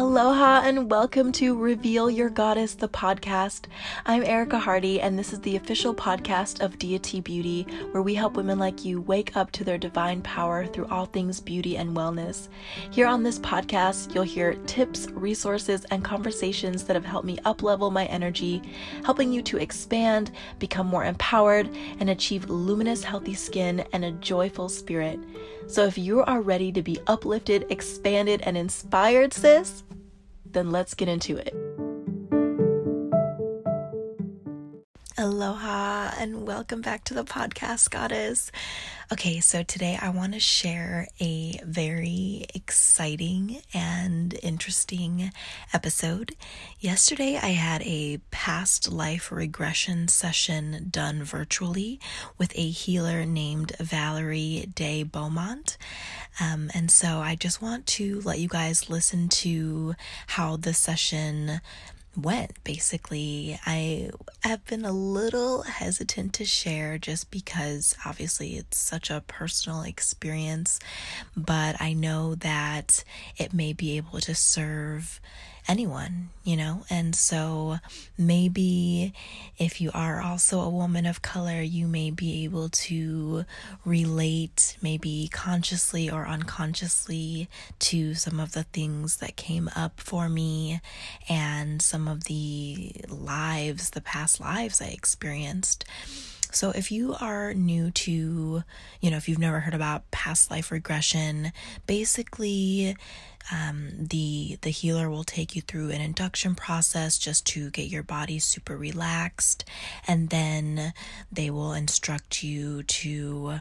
Aloha and welcome to Reveal Your Goddess, the podcast. I'm Erica Hardy, and this is the official podcast of Deity Beauty, where we help women like you wake up to their divine power through all things beauty and wellness. Here on this podcast, you'll hear tips, resources, and conversations that have helped me uplevel my energy, helping you to expand, become more empowered, and achieve luminous, healthy skin and a joyful spirit. So if you are ready to be uplifted, expanded, and inspired, sis, then let's get into it. Aloha and welcome back to the podcast, Goddess. Okay, so today I want to share a very exciting and interesting episode. Yesterday I had a past life regression session done virtually with a healer named Valerie deBeaumont. Um, and so I just want to let you guys listen to how the session went basically. I have been a little hesitant to share just because obviously it's such a personal experience, but I know that it may be able to serve anyone, you know? And so maybe if you are also a woman of color, you may be able to relate, maybe consciously or unconsciously, to some of the things that came up for me and some of the lives, the past lives I experienced. So, if you are new to, you know, if you've never heard about past life regression, basically, um, the the healer will take you through an induction process just to get your body super relaxed, and then they will instruct you to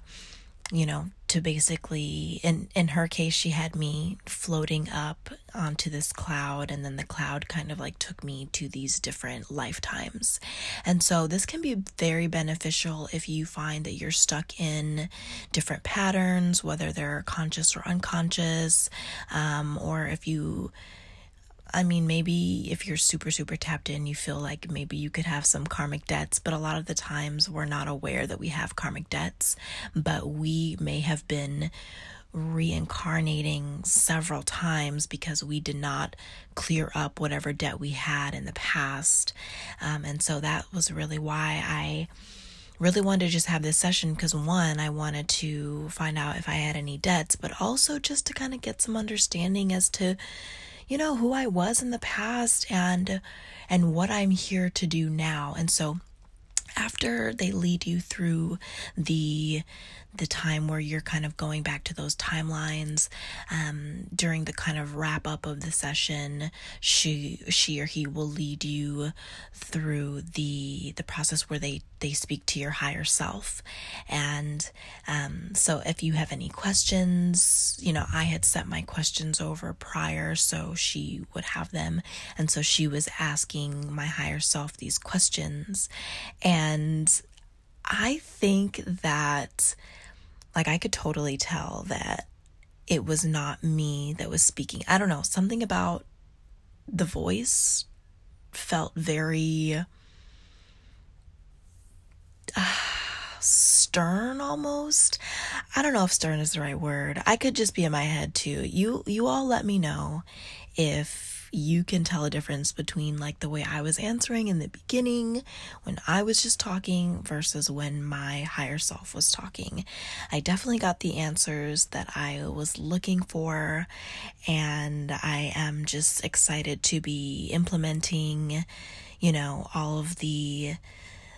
you know, to basically in in her case she had me floating up onto this cloud and then the cloud kind of like took me to these different lifetimes. And so this can be very beneficial if you find that you're stuck in different patterns, whether they're conscious or unconscious, um, or if you I mean, maybe if you're super, super tapped in, you feel like maybe you could have some karmic debts, but a lot of the times we're not aware that we have karmic debts, but we may have been reincarnating several times because we did not clear up whatever debt we had in the past. Um, and so that was really why I really wanted to just have this session because one, I wanted to find out if I had any debts, but also just to kind of get some understanding as to you know, who I was in the past and and what I'm here to do now. And so after they lead you through the the time where you're kind of going back to those timelines um, during the kind of wrap up of the session she she or he will lead you through the the process where they they speak to your higher self. And um, so if you have any questions you know i had sent my questions over prior so she would have them. And so she was asking my higher self these questions. And i think that like I could totally tell that it was not me that was speaking. I don't know, something about the voice felt very uh, stern almost. I don't know if stern is the right word. I could just be in my head too. You you all let me know if you can tell a difference between like the way I was answering in the beginning when I was just talking versus when my higher self was talking. I definitely got the answers that I was looking for, and I am just excited to be implementing, you know, all of the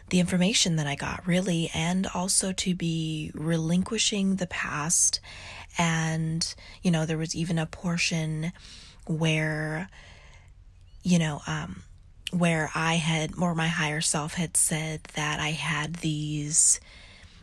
the information that I got, really, and also to be relinquishing the past. And, you know, there was even a portion where, you know, um, where I had, or my higher self had said that I had these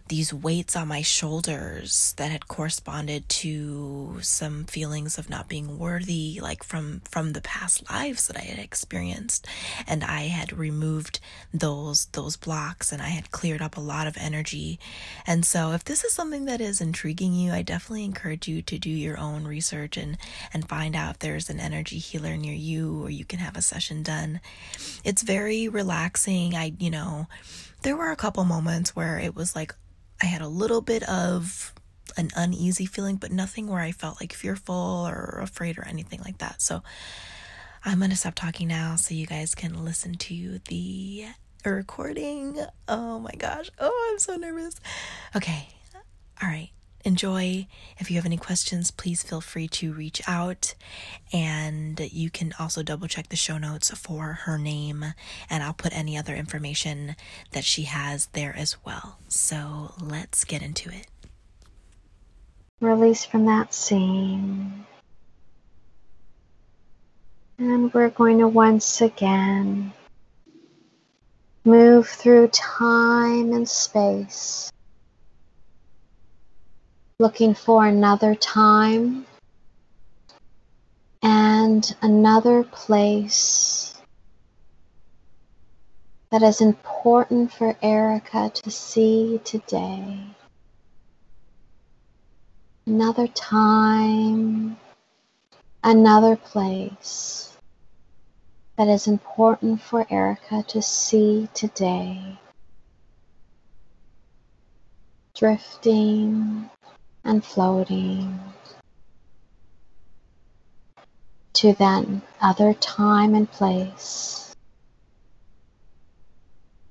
these weights on my shoulders that had corresponded to some feelings of not being worthy like from from the past lives that I had experienced. And I had removed those those blocks and I had cleared up a lot of energy. And so if this is something that is intriguing you I definitely encourage you to do your own research and and find out if there's an energy healer near you or you can have a session done. It's very relaxing. I you know there were a couple moments where it was like I had a little bit of an uneasy feeling, but nothing where I felt like fearful or afraid or anything like that. So I'm going to stop talking now so you guys can listen to the recording. Oh my gosh. Oh, I'm so nervous. Okay. All right. Enjoy. If you have any questions, please feel free to reach out. And you can also double check the show notes for her name, and I'll put any other information that she has there as well. So let's get into it. Release from that scene. And we're going to once again move through time and space, looking for another time and another place that is important for Erica to see today. Another time, another place that is important for Erica to see today. Drifting and floating to that other time and place.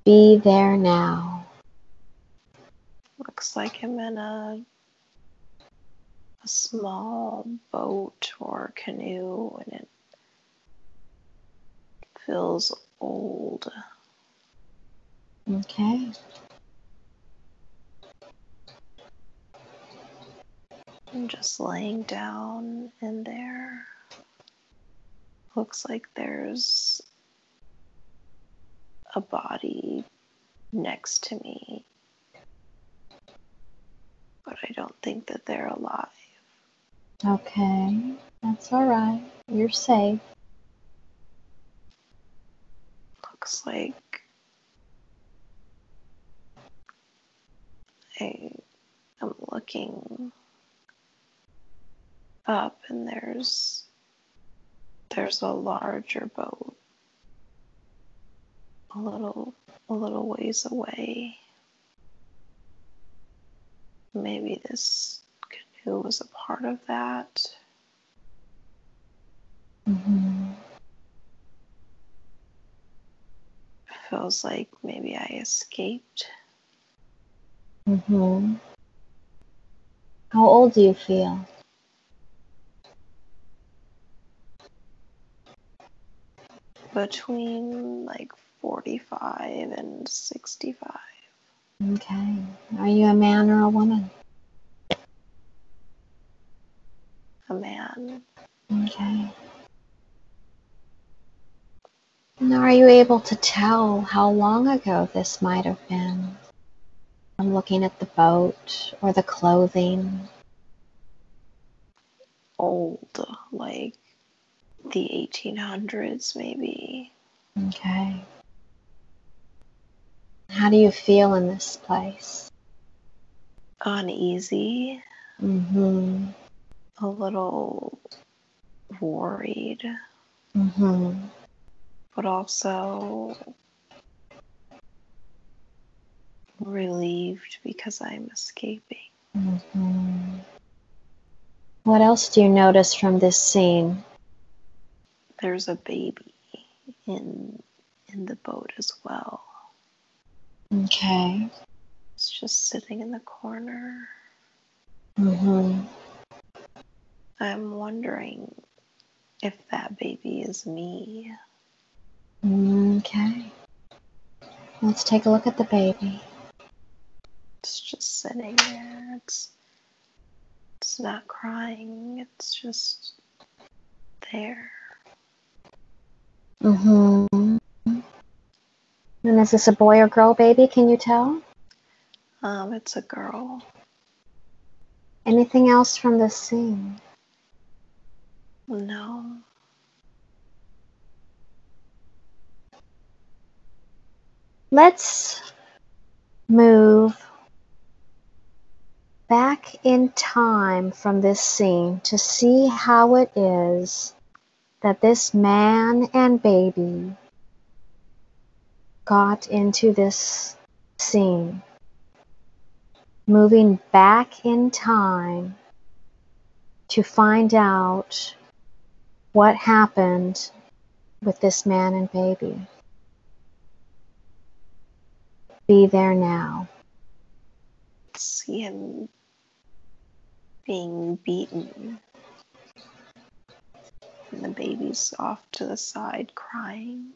Be there now. Looks like I'm in a a small boat or canoe and it feels old. Okay. I'm just laying down in there. Looks like there's a body next to me, but I don't think that they're alive. Okay. That's all right. You're safe. looks like I am looking up and there's there's a larger boat a little a little ways away. Maybe this canoe was a part of that. Mm-hmm. feels like maybe I escaped. Mm-hmm. How old do you feel? Between like 45 and 65. Okay. Are you a man or a woman? A man. Okay. Now, are you able to tell how long ago this might have been? I'm looking at the boat or the clothing. Old, like the 1800s, maybe. Okay. How do you feel in this place? Uneasy, Mm-hmm. a little worried, Mm-hmm. but also relieved because I'm escaping. Mm-hmm. What else do you notice from this scene? There's a baby in in the boat as well. Okay. It's just sitting in the corner. Mm-hmm. I'm wondering if that baby is me. Okay. Let's take a look at the baby. It's just sitting there. It's it's not crying. It's just there. Mm-hmm. And is this a boy or girl baby? Can you tell? Um, it's a girl. Anything else from this scene? No. Let's move back in time from this scene to see how it is that this man and baby got into this scene. Moving back in time to find out what happened with this man and baby. Be there now. See him being beaten. And the baby's off to the side crying.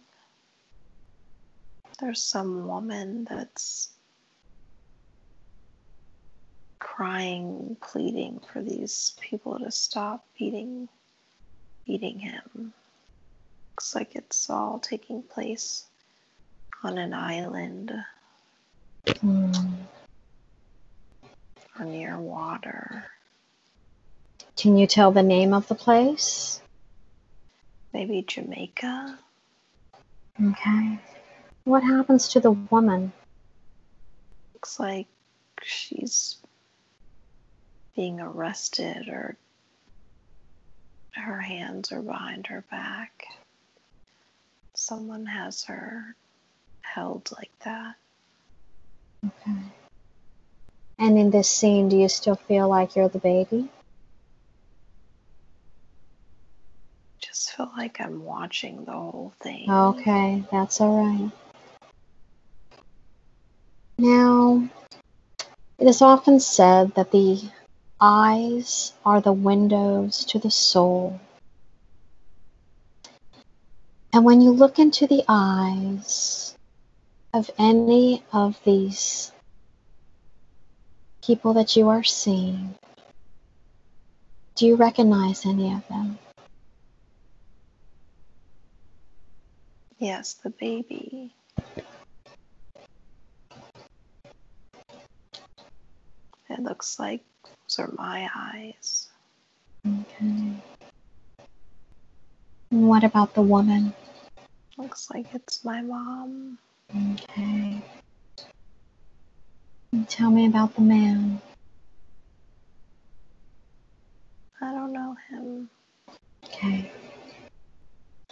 There's some woman that's crying, pleading for these people to stop beating beating him. Looks like it's all taking place on an island Mm. near water. Can you tell the name of the place? Maybe Jamaica. Okay. What happens to the woman? Looks like she's being arrested or her hands are behind her back. Someone has her held like that. Okay. And in this scene, do you still feel like you're the baby? Just feel like I'm watching the whole thing. Okay, that's all right. Now, it is often said that the eyes are the windows to the soul. And when you look into the eyes of any of these people that you are seeing, do you recognize any of them? Yes, the baby. It looks like those are my eyes. Okay. What about the woman? Looks like it's my mom. Okay. Tell me about the man. I don't know him. Okay.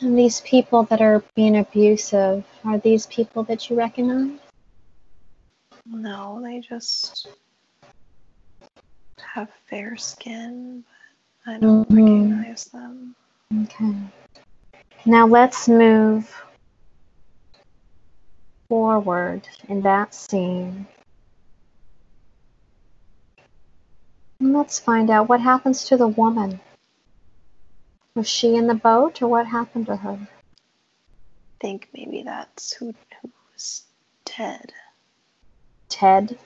And these people that are being abusive, are these people that you recognize? No, they just have fair skin, but I don't Mhm. recognize them. Okay. Now let's move forward in that scene. And let's find out what happens to the woman. Was she in the boat or what happened to her? I think maybe that's who who was dead. Ted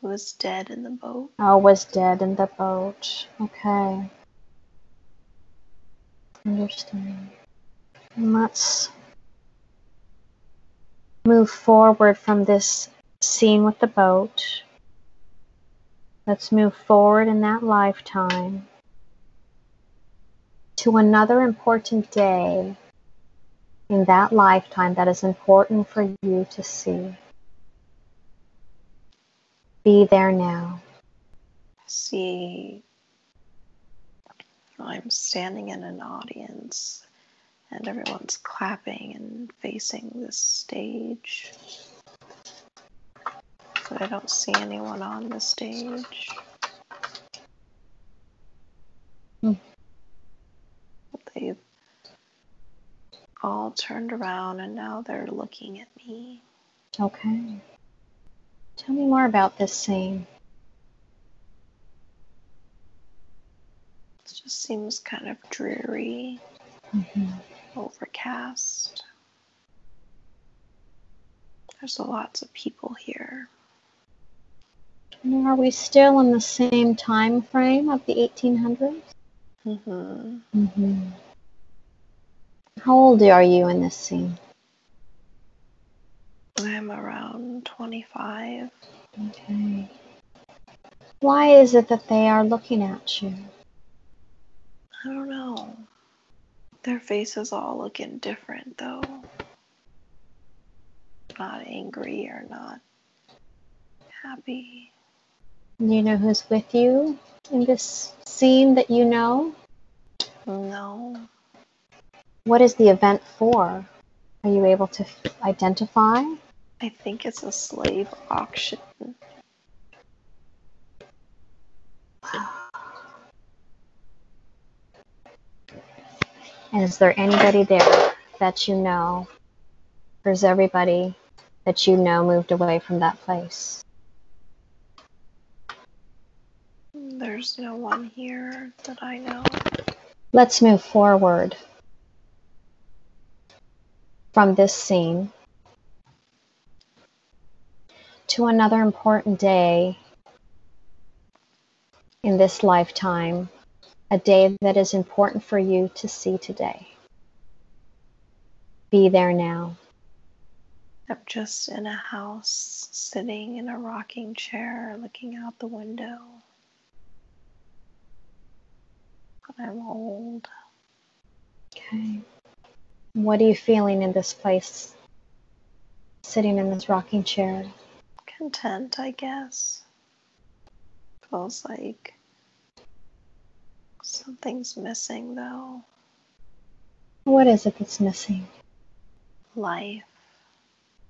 Who was dead in the boat. oh, was dead in the boat. Okay. Understand. And let's move forward from this scene with the boat. Let's move forward in that lifetime to another important day in that lifetime that is important for you to see. Be there now. See, I'm standing in an audience and everyone's clapping and facing this stage. But I don't see anyone on the stage. They've all turned around and now they're looking at me. Okay. Tell me more about this scene. It just seems kind of dreary, Mhm. overcast. There's lots of people here. And Are we still in the same time frame of the 1800s? hmm Mm-hmm. How old are you in this scene? I'm around 25. Okay. Why is it that they are looking at you? I don't know. Their faces all looking different though. Not angry or not happy. Do you know who's with you in this scene that you know? No. What is the event for? Are you able to f- identify? I think it's a slave auction. And is there anybody there? that you know? Or is everybody that you know moved away from that place? There's no one here that I know. Let's move forward from this scene to another important day in this lifetime, a day that is important for you to see today. Be there now. I'm just in a house, sitting in a rocking chair, looking out the window. I'm old. Okay. What are you feeling in this place? Sitting in this rocking chair. Content, I guess. Feels like something's missing, though. What is it that's missing? Life.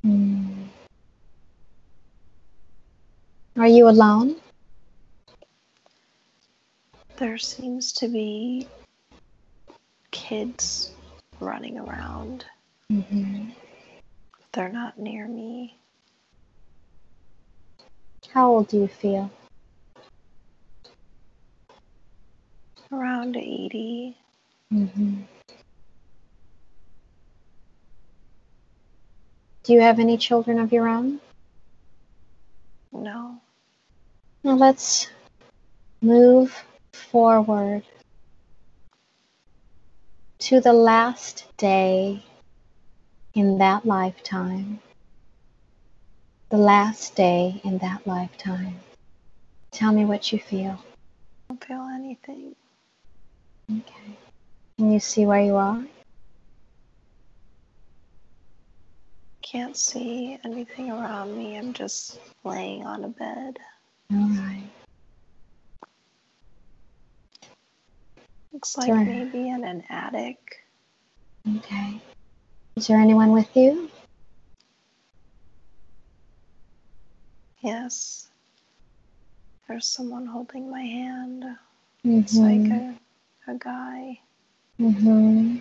Hmm. Are you alone? There seems to be kids running around. Mm-hmm. They're not near me. How old do you feel? Around 80. Mm-hmm. Do you have any children of your own? No. Now let's move forward to the last day in that lifetime. The last day in that lifetime. Tell me what you feel. I don't feel anything. Okay. Can you see where you are? Can't see anything around me. I'm just laying on a bed. All right. Looks like Sure. maybe in an attic. Okay. Is there anyone with you? Yes. There's someone holding my hand. Mm-hmm. It's like a, a guy. Mm-hmm.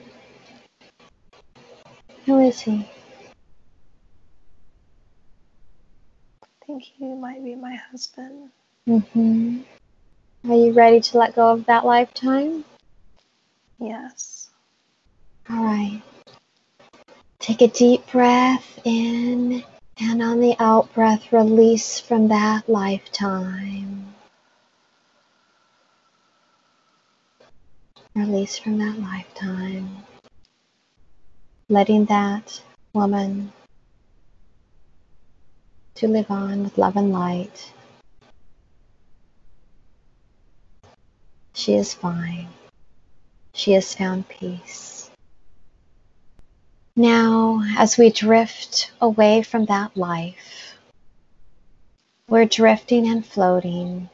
Who is he? I think he might be my husband. Mm-hmm. Are you ready to let go of that lifetime? Yes. All right. Take a deep breath in, and on the out breath, release from that lifetime. Release from that lifetime. Letting that woman to live on with love and light. She is fine. She has found peace. Now, as we drift away from that life, we're drifting and floating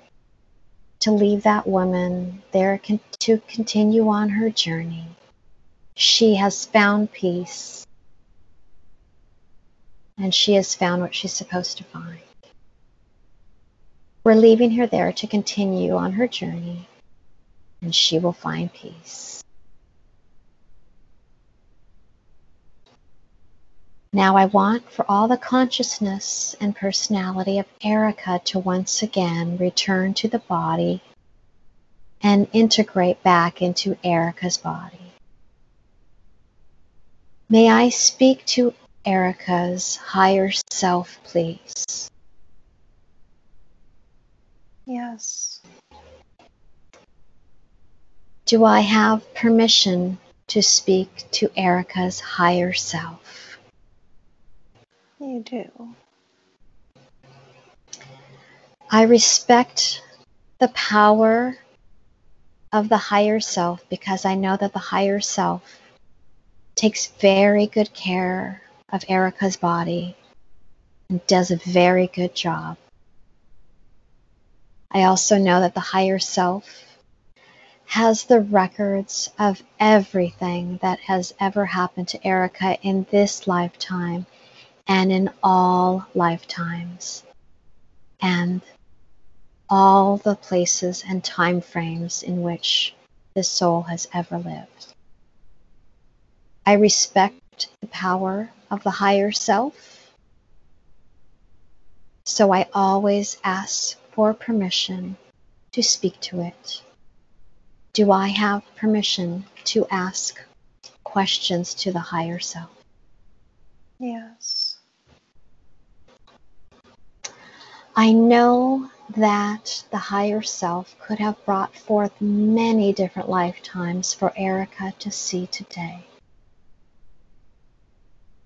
to leave that woman there to continue on her journey. She has found peace, and she has found what she's supposed to find. We're leaving her there to continue on her journey, and she will find peace. Now I want for all the consciousness and personality of Erica to once again return to the body and integrate back into Erica's body. May I speak to Erica's higher self, please? Yes. Do I have permission to speak to Erica's higher self? You do. I respect the power of the higher self because I know that the higher self takes very good care of Erica's body and does a very good job. I also know that the higher self has the records of everything that has ever happened to Erica in this lifetime and in all lifetimes and all the places and time frames in which this soul has ever lived. I respect the power of the higher self. So I always ask for permission to speak to it. Do I have permission to ask questions to the higher self? Yes. I know that the higher self could have brought forth many different lifetimes for Erica to see today.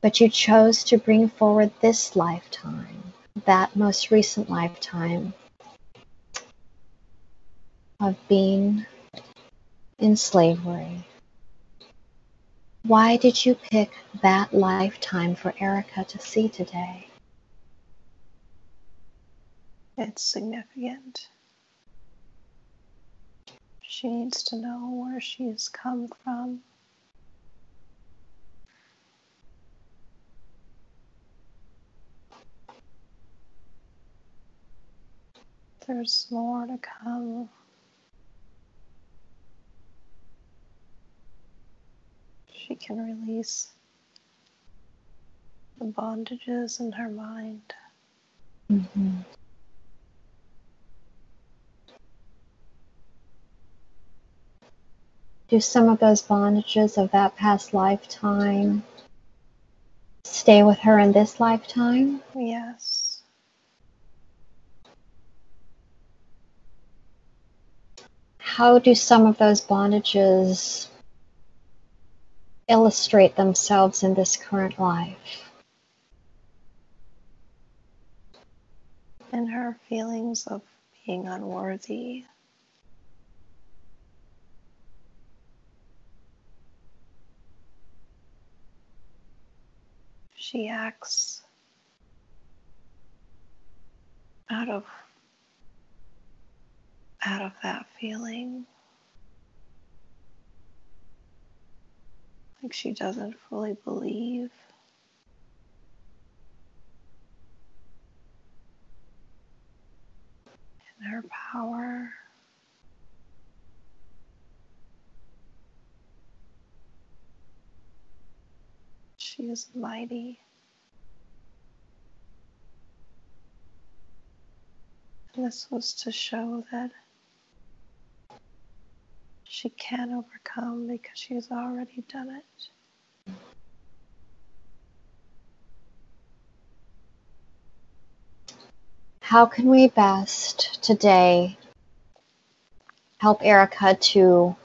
But you chose to bring forward this lifetime, that most recent lifetime of being in slavery. Why did you pick that lifetime for Erica to see today? It's significant. She needs to know where she's come from. There's more to come. She can release the bondages in her mind. Mm-hmm. Do some of those bondages of that past lifetime stay with her in this lifetime? Yes. How do some of those bondages illustrate themselves in this current life? And her feelings of being unworthy. she acts out of out of that feeling she doesn't fully believe in her power She is mighty. And this was to show that she can overcome because she has already done it. How can we best today help Erica to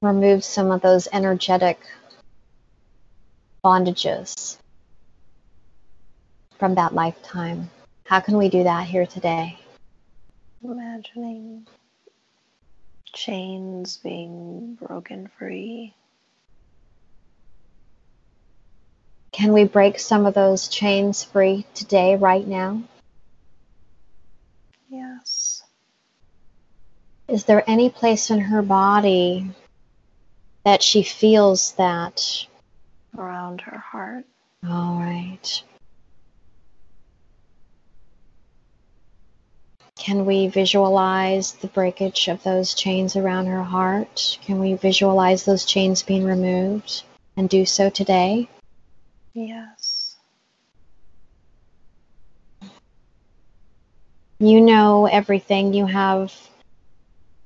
remove some of those energetic bondages from that lifetime. How can we do that here today? Imagining chains being broken free. Can we break some of those chains free today, right now? Yes. Is there any place in her body that she feels that around her heart. All right. Can we visualize the breakage of those chains around her heart? Can we visualize those chains being removed and do so today? Yes. You know everything. You have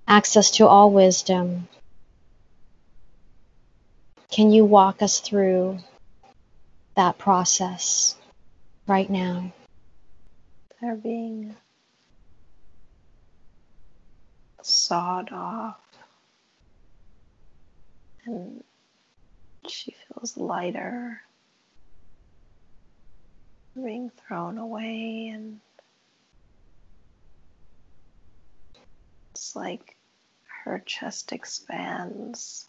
access to all wisdom. Can you walk us through that process right now? They're being sawed off, and she feels lighter, being thrown away, and it's like her chest expands.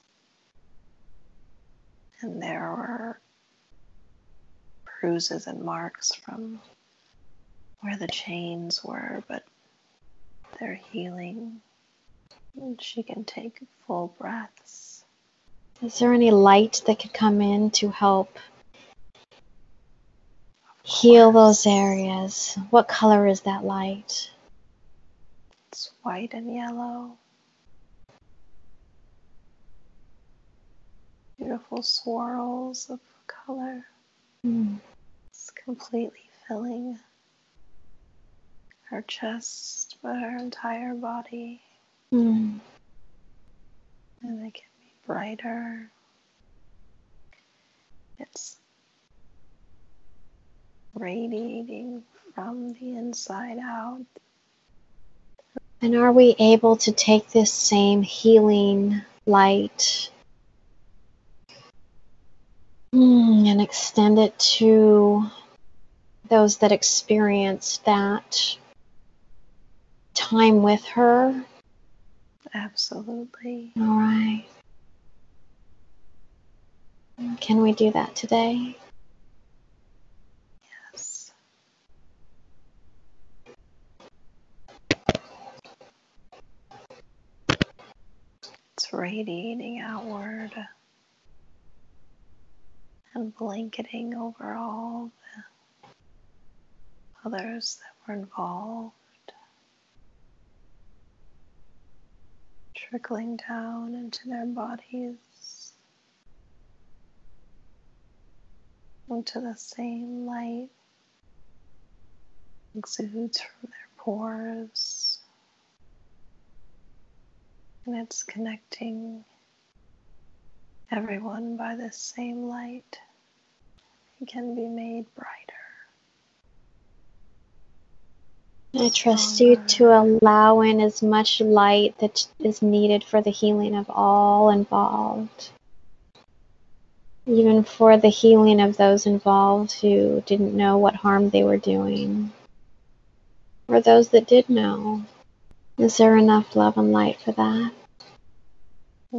And there were bruises and marks from where the chains were, but they're healing. And she can take full breaths. Is there any light that could come in to help heal those areas? What color is that light? It's white and yellow. beautiful swirls of color. Mm. It's completely filling her chest, but her entire body. And they can be brighter. It's radiating from the inside out. And are we able to take this same healing light mm, and extend it to those that experienced that time with her? Absolutely. All right. Can we do that today? Yes. It's radiating outward and blanketing over all the others that were involved. Trickling down into their bodies, into the same light exudes from their pores. And it's connecting everyone by the same light. It can be made brighter. I trust you to allow in as much light that is needed for the healing of all involved. Even for the healing of those involved who didn't know what harm they were doing. Or those that did know. Is there enough love and light for that?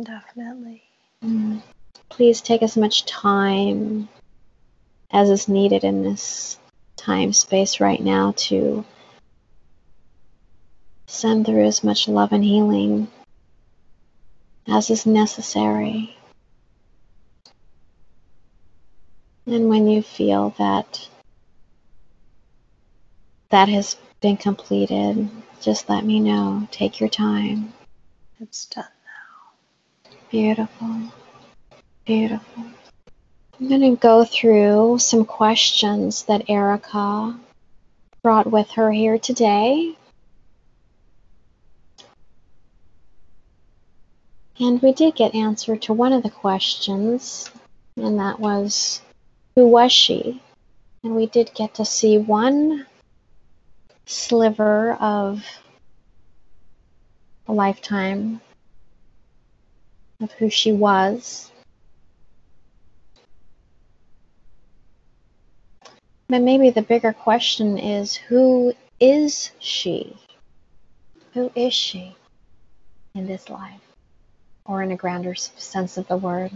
Definitely. Mm. Please take as much time as is needed in this time space right now to send through as much love and healing as is necessary. And when you feel that that has been completed, just let me know. Take your time. It's done now. Beautiful. Beautiful. I'm going to go through some questions that Erica brought with her here today. And we did get answer to one of the questions, and that was who was she? And we did get to see one sliver of a lifetime of who she was. But maybe the bigger question is who is she? Who is she in this life? Or in a grander sense of the word?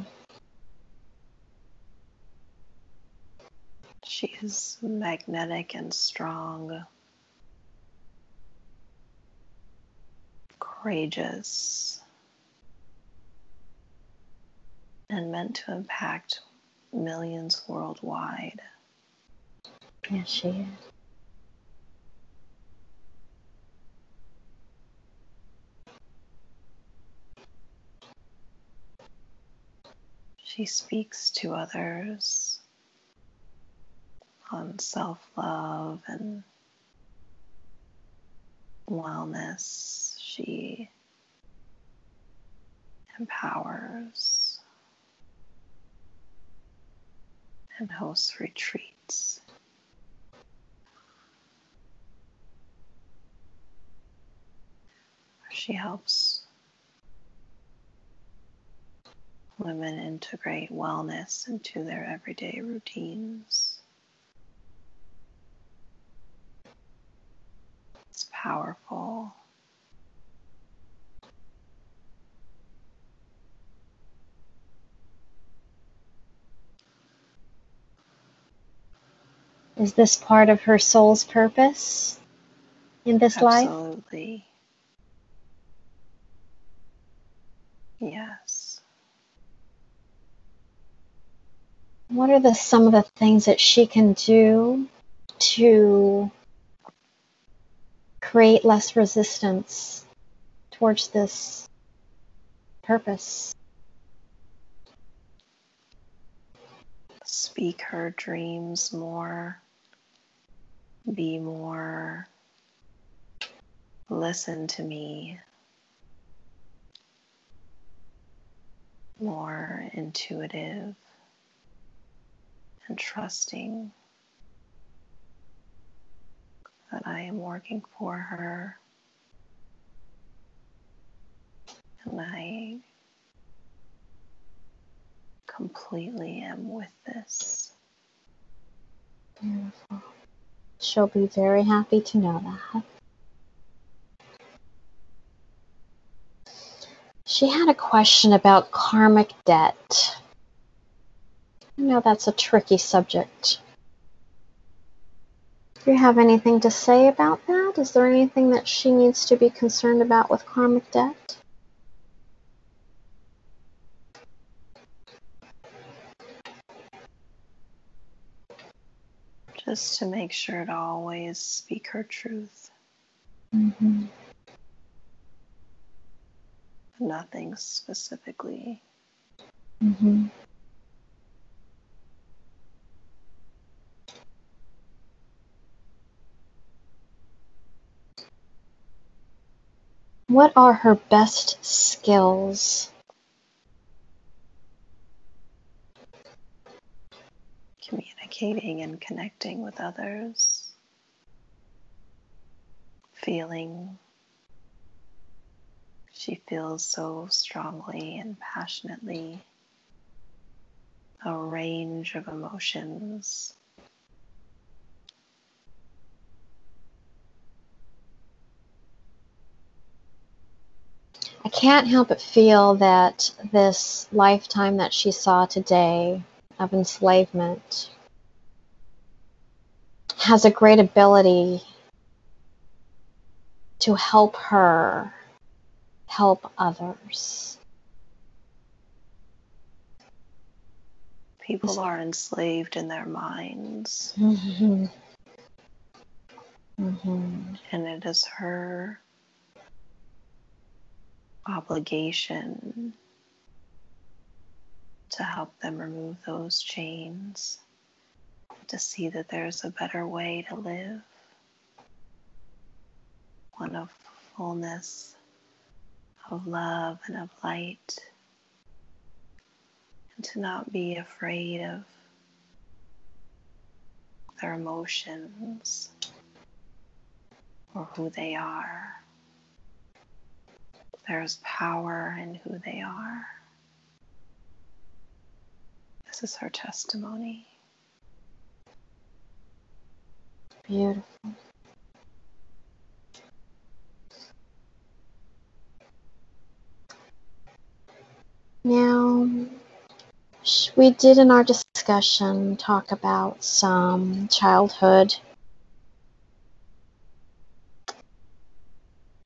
She is magnetic and strong, courageous, and meant to impact millions worldwide. Yes, she is. She speaks to others on self love and wellness. She empowers and hosts retreats. She helps women integrate wellness into their everyday routines. It's powerful. Is this part of her soul's purpose in this life? Absolutely. Yes. What are the some of the things that she can do to create less resistance towards this purpose? speak her dreams more, be more, listen to me, more intuitive and trusting that I am working for her and I completely am with this. Beautiful. She'll be very happy to know that. She had a question about karmic debt. I know that's a tricky subject. Do you have anything to say about that? Is there anything that she needs to be concerned about with karmic debt? Just to make sure to always speak her truth. Mm-hmm. Nothing specifically. Mm-hmm. What are her best skills? Communicating and connecting with others. Feeling. She feels so strongly and passionately a range of emotions. I can't help but feel that this lifetime that she saw today of enslavement has a great ability to help her help others. People are enslaved in their minds, Mm-hmm. Mm-hmm. and it is her obligation to help them remove those chains, to see that there's a better way to live, one of fullness, of love, and of light, and to not be afraid of their emotions or who they are. There's power in who they are. This is her testimony. Beautiful. Now, we did in our discussion talk about some childhood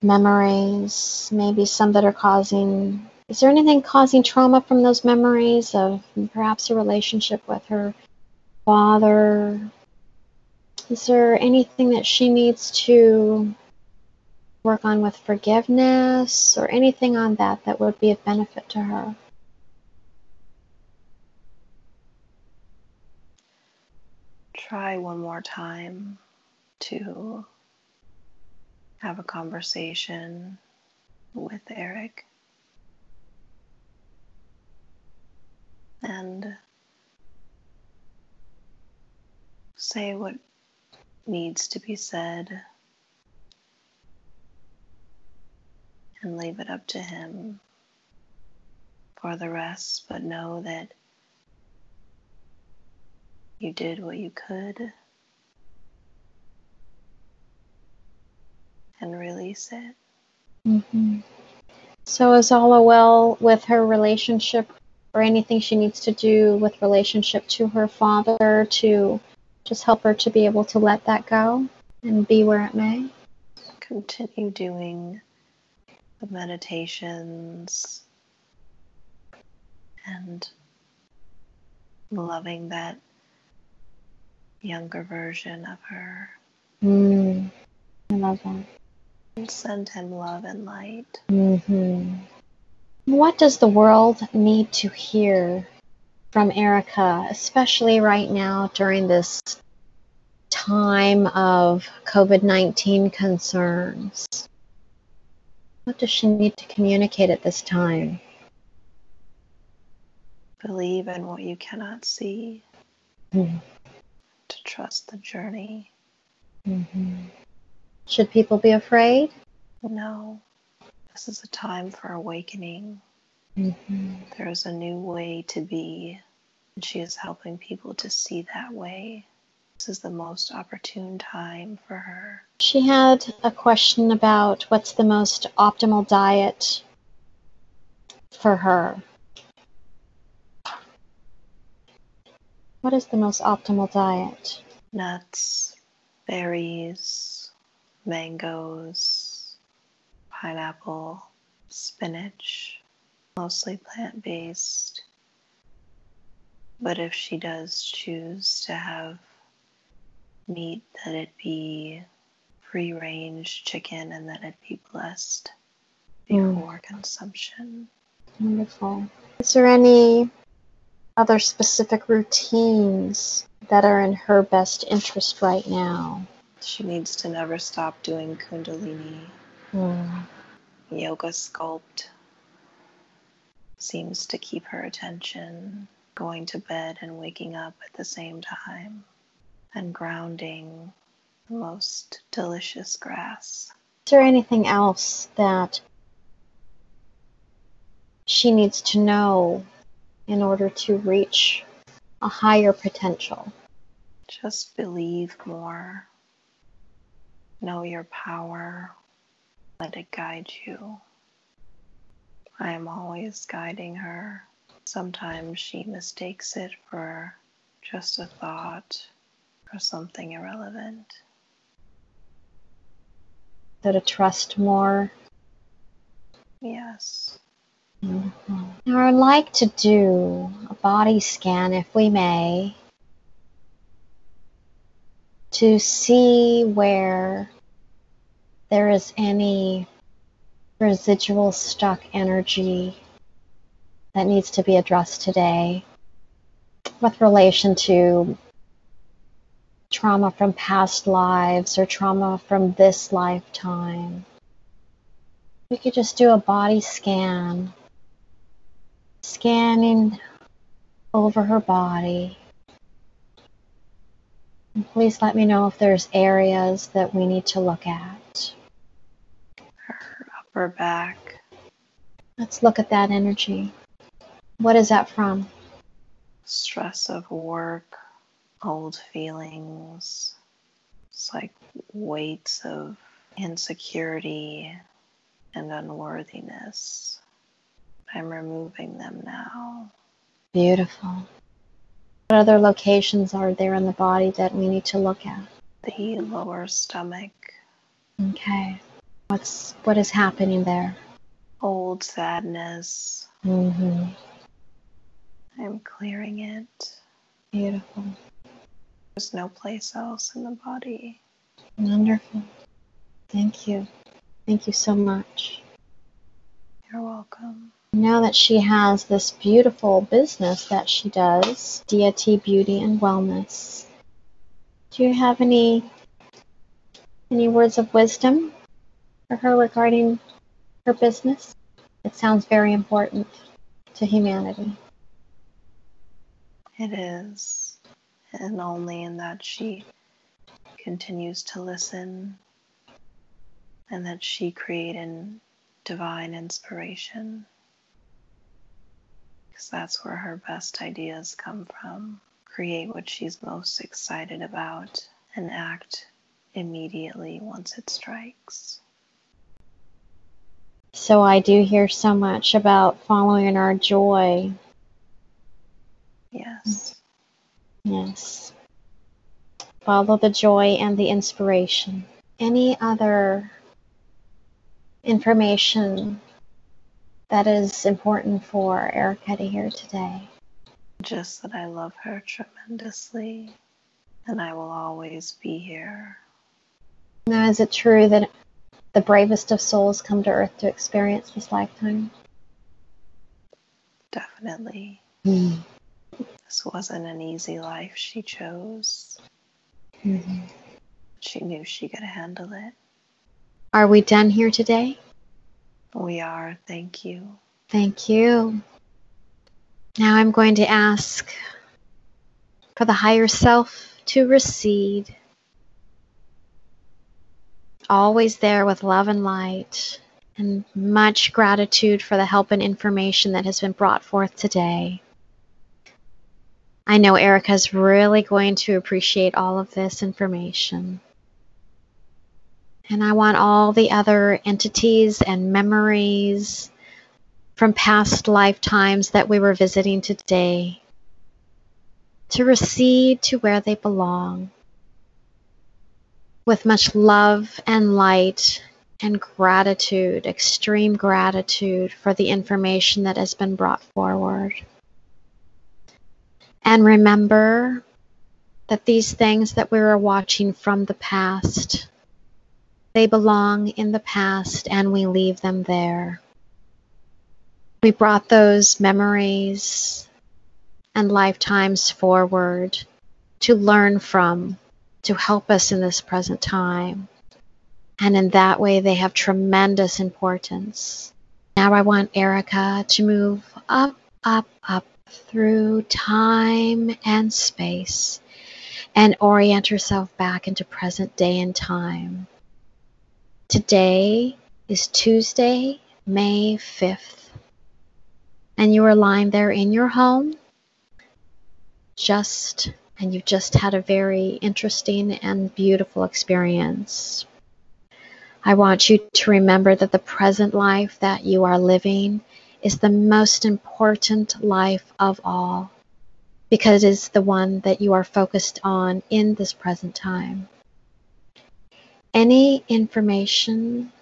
memories, maybe some that are causing. Is there anything causing trauma from those memories of perhaps a relationship with her father? Is there anything that she needs to work on with forgiveness or anything on that that would be of benefit to her? Try one more time to have a conversation with Eric. And say what needs to be said and leave it up to him for the rest, but know that you did what you could and release it. hmm So is all well with her relationship or anything she needs to do with relationship to her father to just help her to be able to let that go and be where it may? Continue doing the meditations and loving that younger version of her. Mm, I love that. Send him love and light. hmm What does the world need to hear from Erica, especially right now during this time of COVID 19 concerns? What does she need to communicate at this time? Believe in what you cannot see, Mm-hmm. to trust the journey. Should people be afraid? No, this is a time for awakening. Mm-hmm. There is a new way to be, and she is helping people to see that way. This is the most opportune time for her. She had a question about what's the most optimal diet for her. What is the most optimal diet? Nuts, berries, mangoes, pineapple, spinach, mostly plant based. But if she does choose to have meat, that it be free range chicken and that it be blessed Mm. before consumption. Wonderful. Is there any other specific routines that are in her best interest right now? She needs to never stop doing Kundalini. Hmm. Yoga sculpt seems to keep her attention, going to bed and waking up at the same time, and grounding the most delicious grass. Is there anything else that she needs to know in order to reach a higher potential? Just believe more. Know your power. Let it guide you. I am always guiding her. Sometimes she mistakes it for just a thought or something irrelevant. So to trust more. Yes. Mm-hmm. Now, I'd like to do a body scan, if we may, to see where there is any residual stuck energy that needs to be addressed today with relation to trauma from past lives or trauma from this lifetime. We could just do a body scan, scanning over her body. Please let me know if there's areas that we need to look at. Her upper back, Let's look at that energy. What is that from? stress of work, old feelings. It's like weights of insecurity and unworthiness. I'm removing them now. Beautiful. What other locations are there in the body that we need to look at? The lower stomach, Okay. What's what is happening there? old sadness. Mm-hmm. I'm clearing it. Beautiful. There's no place else in the body. Wonderful. Thank you. Thank you so much. You're welcome. Now that she has this beautiful business that she does, Deity Beauty and Wellness, do you have any any words of wisdom for her regarding her business? It sounds very important to humanity. It is. And only in that she continues to listen and that she created divine inspiration. Because that's where her best ideas come from. Create what she's most excited about and act immediately once it strikes. So I do hear so much about following our joy. Yes. Yes. Follow the joy and the inspiration. Any other information that is important for Erica to hear today? Just that I love her tremendously and I will always be here. Now, is it true that the bravest of souls come to Earth to experience this lifetime? Definitely. This wasn't an easy life she chose. Mhm. She knew she could handle it. Are we done here today? We are, thank you. Thank you. Now I'm going to ask for the higher self to recede. Always there with love and light, and much gratitude for the help and information that has been brought forth today. I know Erica's really going to appreciate all of this information. And I want all the other entities and memories from past lifetimes that we were visiting today to recede to where they belong with much love and light and gratitude, extreme gratitude for the information that has been brought forward. And remember that these things that we are watching from the past, they belong in the past and we leave them there. We brought those memories and lifetimes forward to learn from, to help us in this present time. And in that way, they have tremendous importance. Now I want Erica to move up, up, up through time and space and orient herself back into present day and time. Today is Tuesday, May 5th and you are lying there in your home, just, and you've just had a very interesting and beautiful experience. I want you to remember that the present life that you are living is the most important life of all because it is the one that you are focused on in this present time. Any information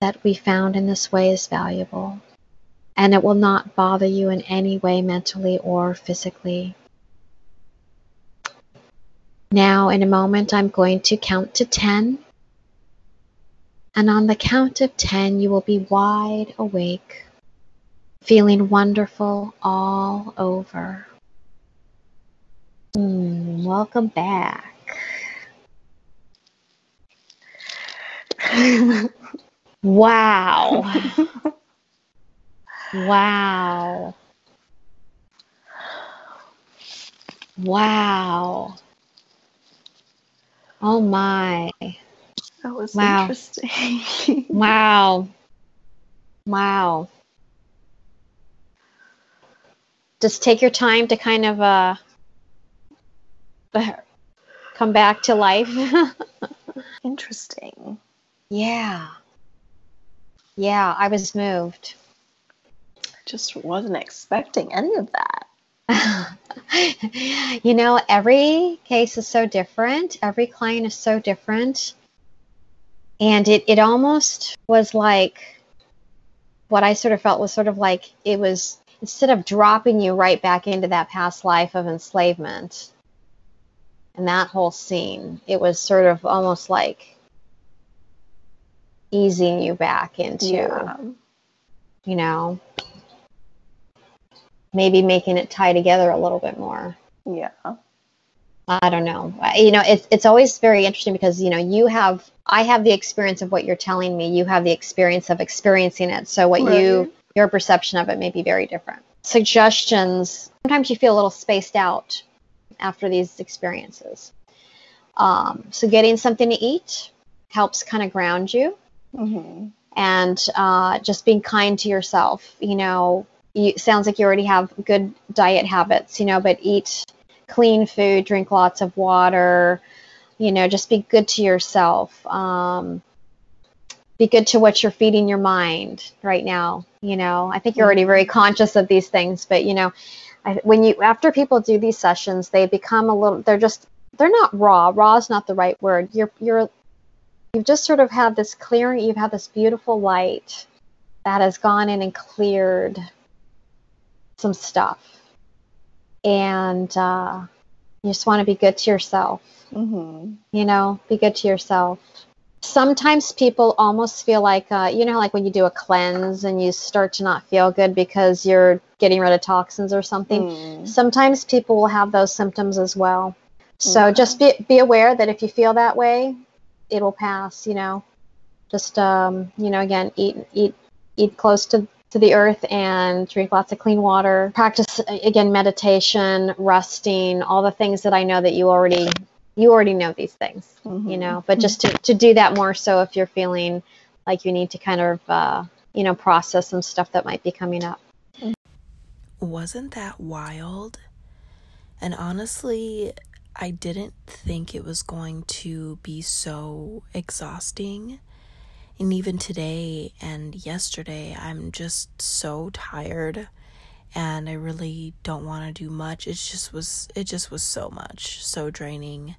that we found in this way is valuable and it will not bother you in any way mentally or physically. Now, in a moment, I'm going to count to 10. And on the count of 10, you will be wide awake, feeling wonderful all over. Mm, welcome back. Wow. Wow. Wow. Oh my. That was Wow. interesting. Wow. Wow. Just take your time to kind of uh come back to life. interesting. Yeah. Yeah, I was moved. I just wasn't expecting any of that. you know, every case is so different. Every client is so different. And it, it almost was like what I sort of felt was sort of like it was instead of dropping you right back into that past life of enslavement and that whole scene, it was sort of almost like easing you back into, Yeah. you know, maybe making it tie together a little bit more. Yeah. I don't know. You know, it's it's always very interesting because you know you have I have the experience of what you're telling me. You have the experience of experiencing it. So what you your perception of it may be very different. Suggestions. Sometimes you feel a little spaced out after these experiences. Um, so getting something to eat helps kind of ground you hmm and uh, just being kind to yourself. You know, you, sounds like you already have good diet habits, you know, but eat clean food, drink lots of water, you know, just be good to yourself. Um, be good to what you're feeding your mind right now. You know, I think you're already very conscious of these things, but you know, I, when you after people do these sessions, they become a little. They're just they're not raw. Raw is not the right word. You're you're you've just sort of had this clearing. You've had this beautiful light that has gone in and cleared some stuff, and uh, you just want to be good to yourself. Hmm you know be good to yourself. Sometimes people almost feel like uh, you know like when you do a cleanse and you start to not feel good because you're getting rid of toxins or something mm. sometimes people will have those symptoms as well. So just be, be aware that if you feel that way it'll pass you know just um, you know again eat eat eat close to to the earth and drink lots of clean water practice again meditation resting all the things that i know that you already you already know these things, mm-hmm. you know, but just to, to do that more so if you're feeling like you need to kind of, uh, you know, process some stuff that might be coming up. Wasn't that wild? And honestly, I didn't think it was going to be so exhausting. And even today and yesterday, I'm just so tired and I really don't want to do much. It just was it just was so much, so draining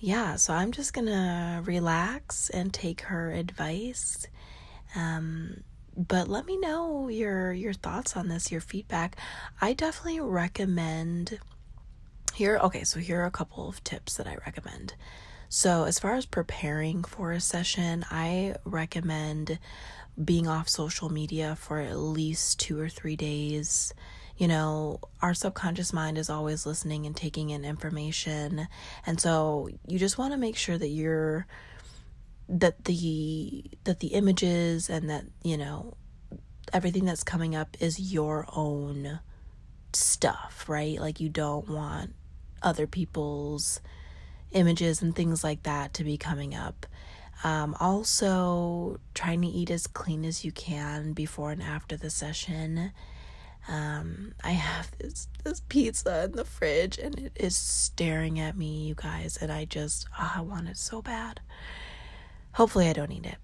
yeah, so I'm just gonna relax and take her advice. Um, but let me know your your thoughts on this, your feedback. I definitely recommend here. Okay, so here are a couple of tips that I recommend. So, as far as preparing for a session, I recommend being off social media for at least two or three days you know, our subconscious mind is always listening and taking in information. And so you just want to make sure that you're that the that the images and that, you know, everything that's coming up is your own stuff, right? Like you don't want other people's images and things like that to be coming up. Um, also, trying to eat as clean as you can before and after the session. Um, I have this this pizza in the fridge and it is staring at me, you guys, and I just oh, I want it so bad. Hopefully, I don't eat it.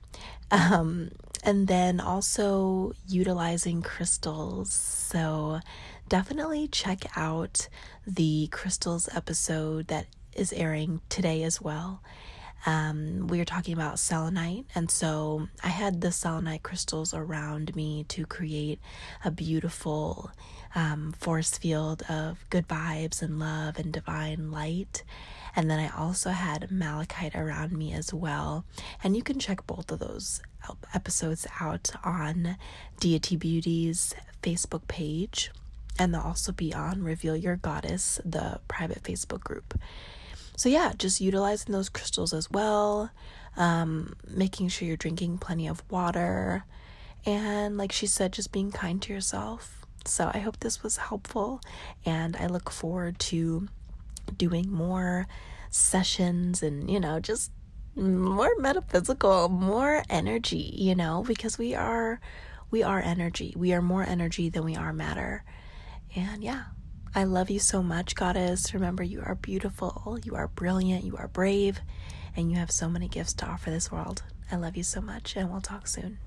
Um, and then also utilizing crystals. So definitely check out the crystals episode that is airing today as well um, we were talking about selenite, and so I had the selenite crystals around me to create a beautiful um, force field of good vibes and love and divine light. And then I also had malachite around me as well. And you can check both of those episodes out on Deity Beauty's Facebook page. And they'll also be on Reveal Your Goddess, the private Facebook group. So yeah just utilizing those crystals as well um, making sure you're drinking plenty of water and like she said just being kind to yourself. So i hope this was helpful and i look forward to doing more sessions and you know just more metaphysical more energy you know because we are we are energy. We are more energy than we are matter and yeah I love you so much, Goddess. Remember, you are beautiful, you are brilliant, you are brave, and you have so many gifts to offer this world. I love you so much, and we'll talk soon.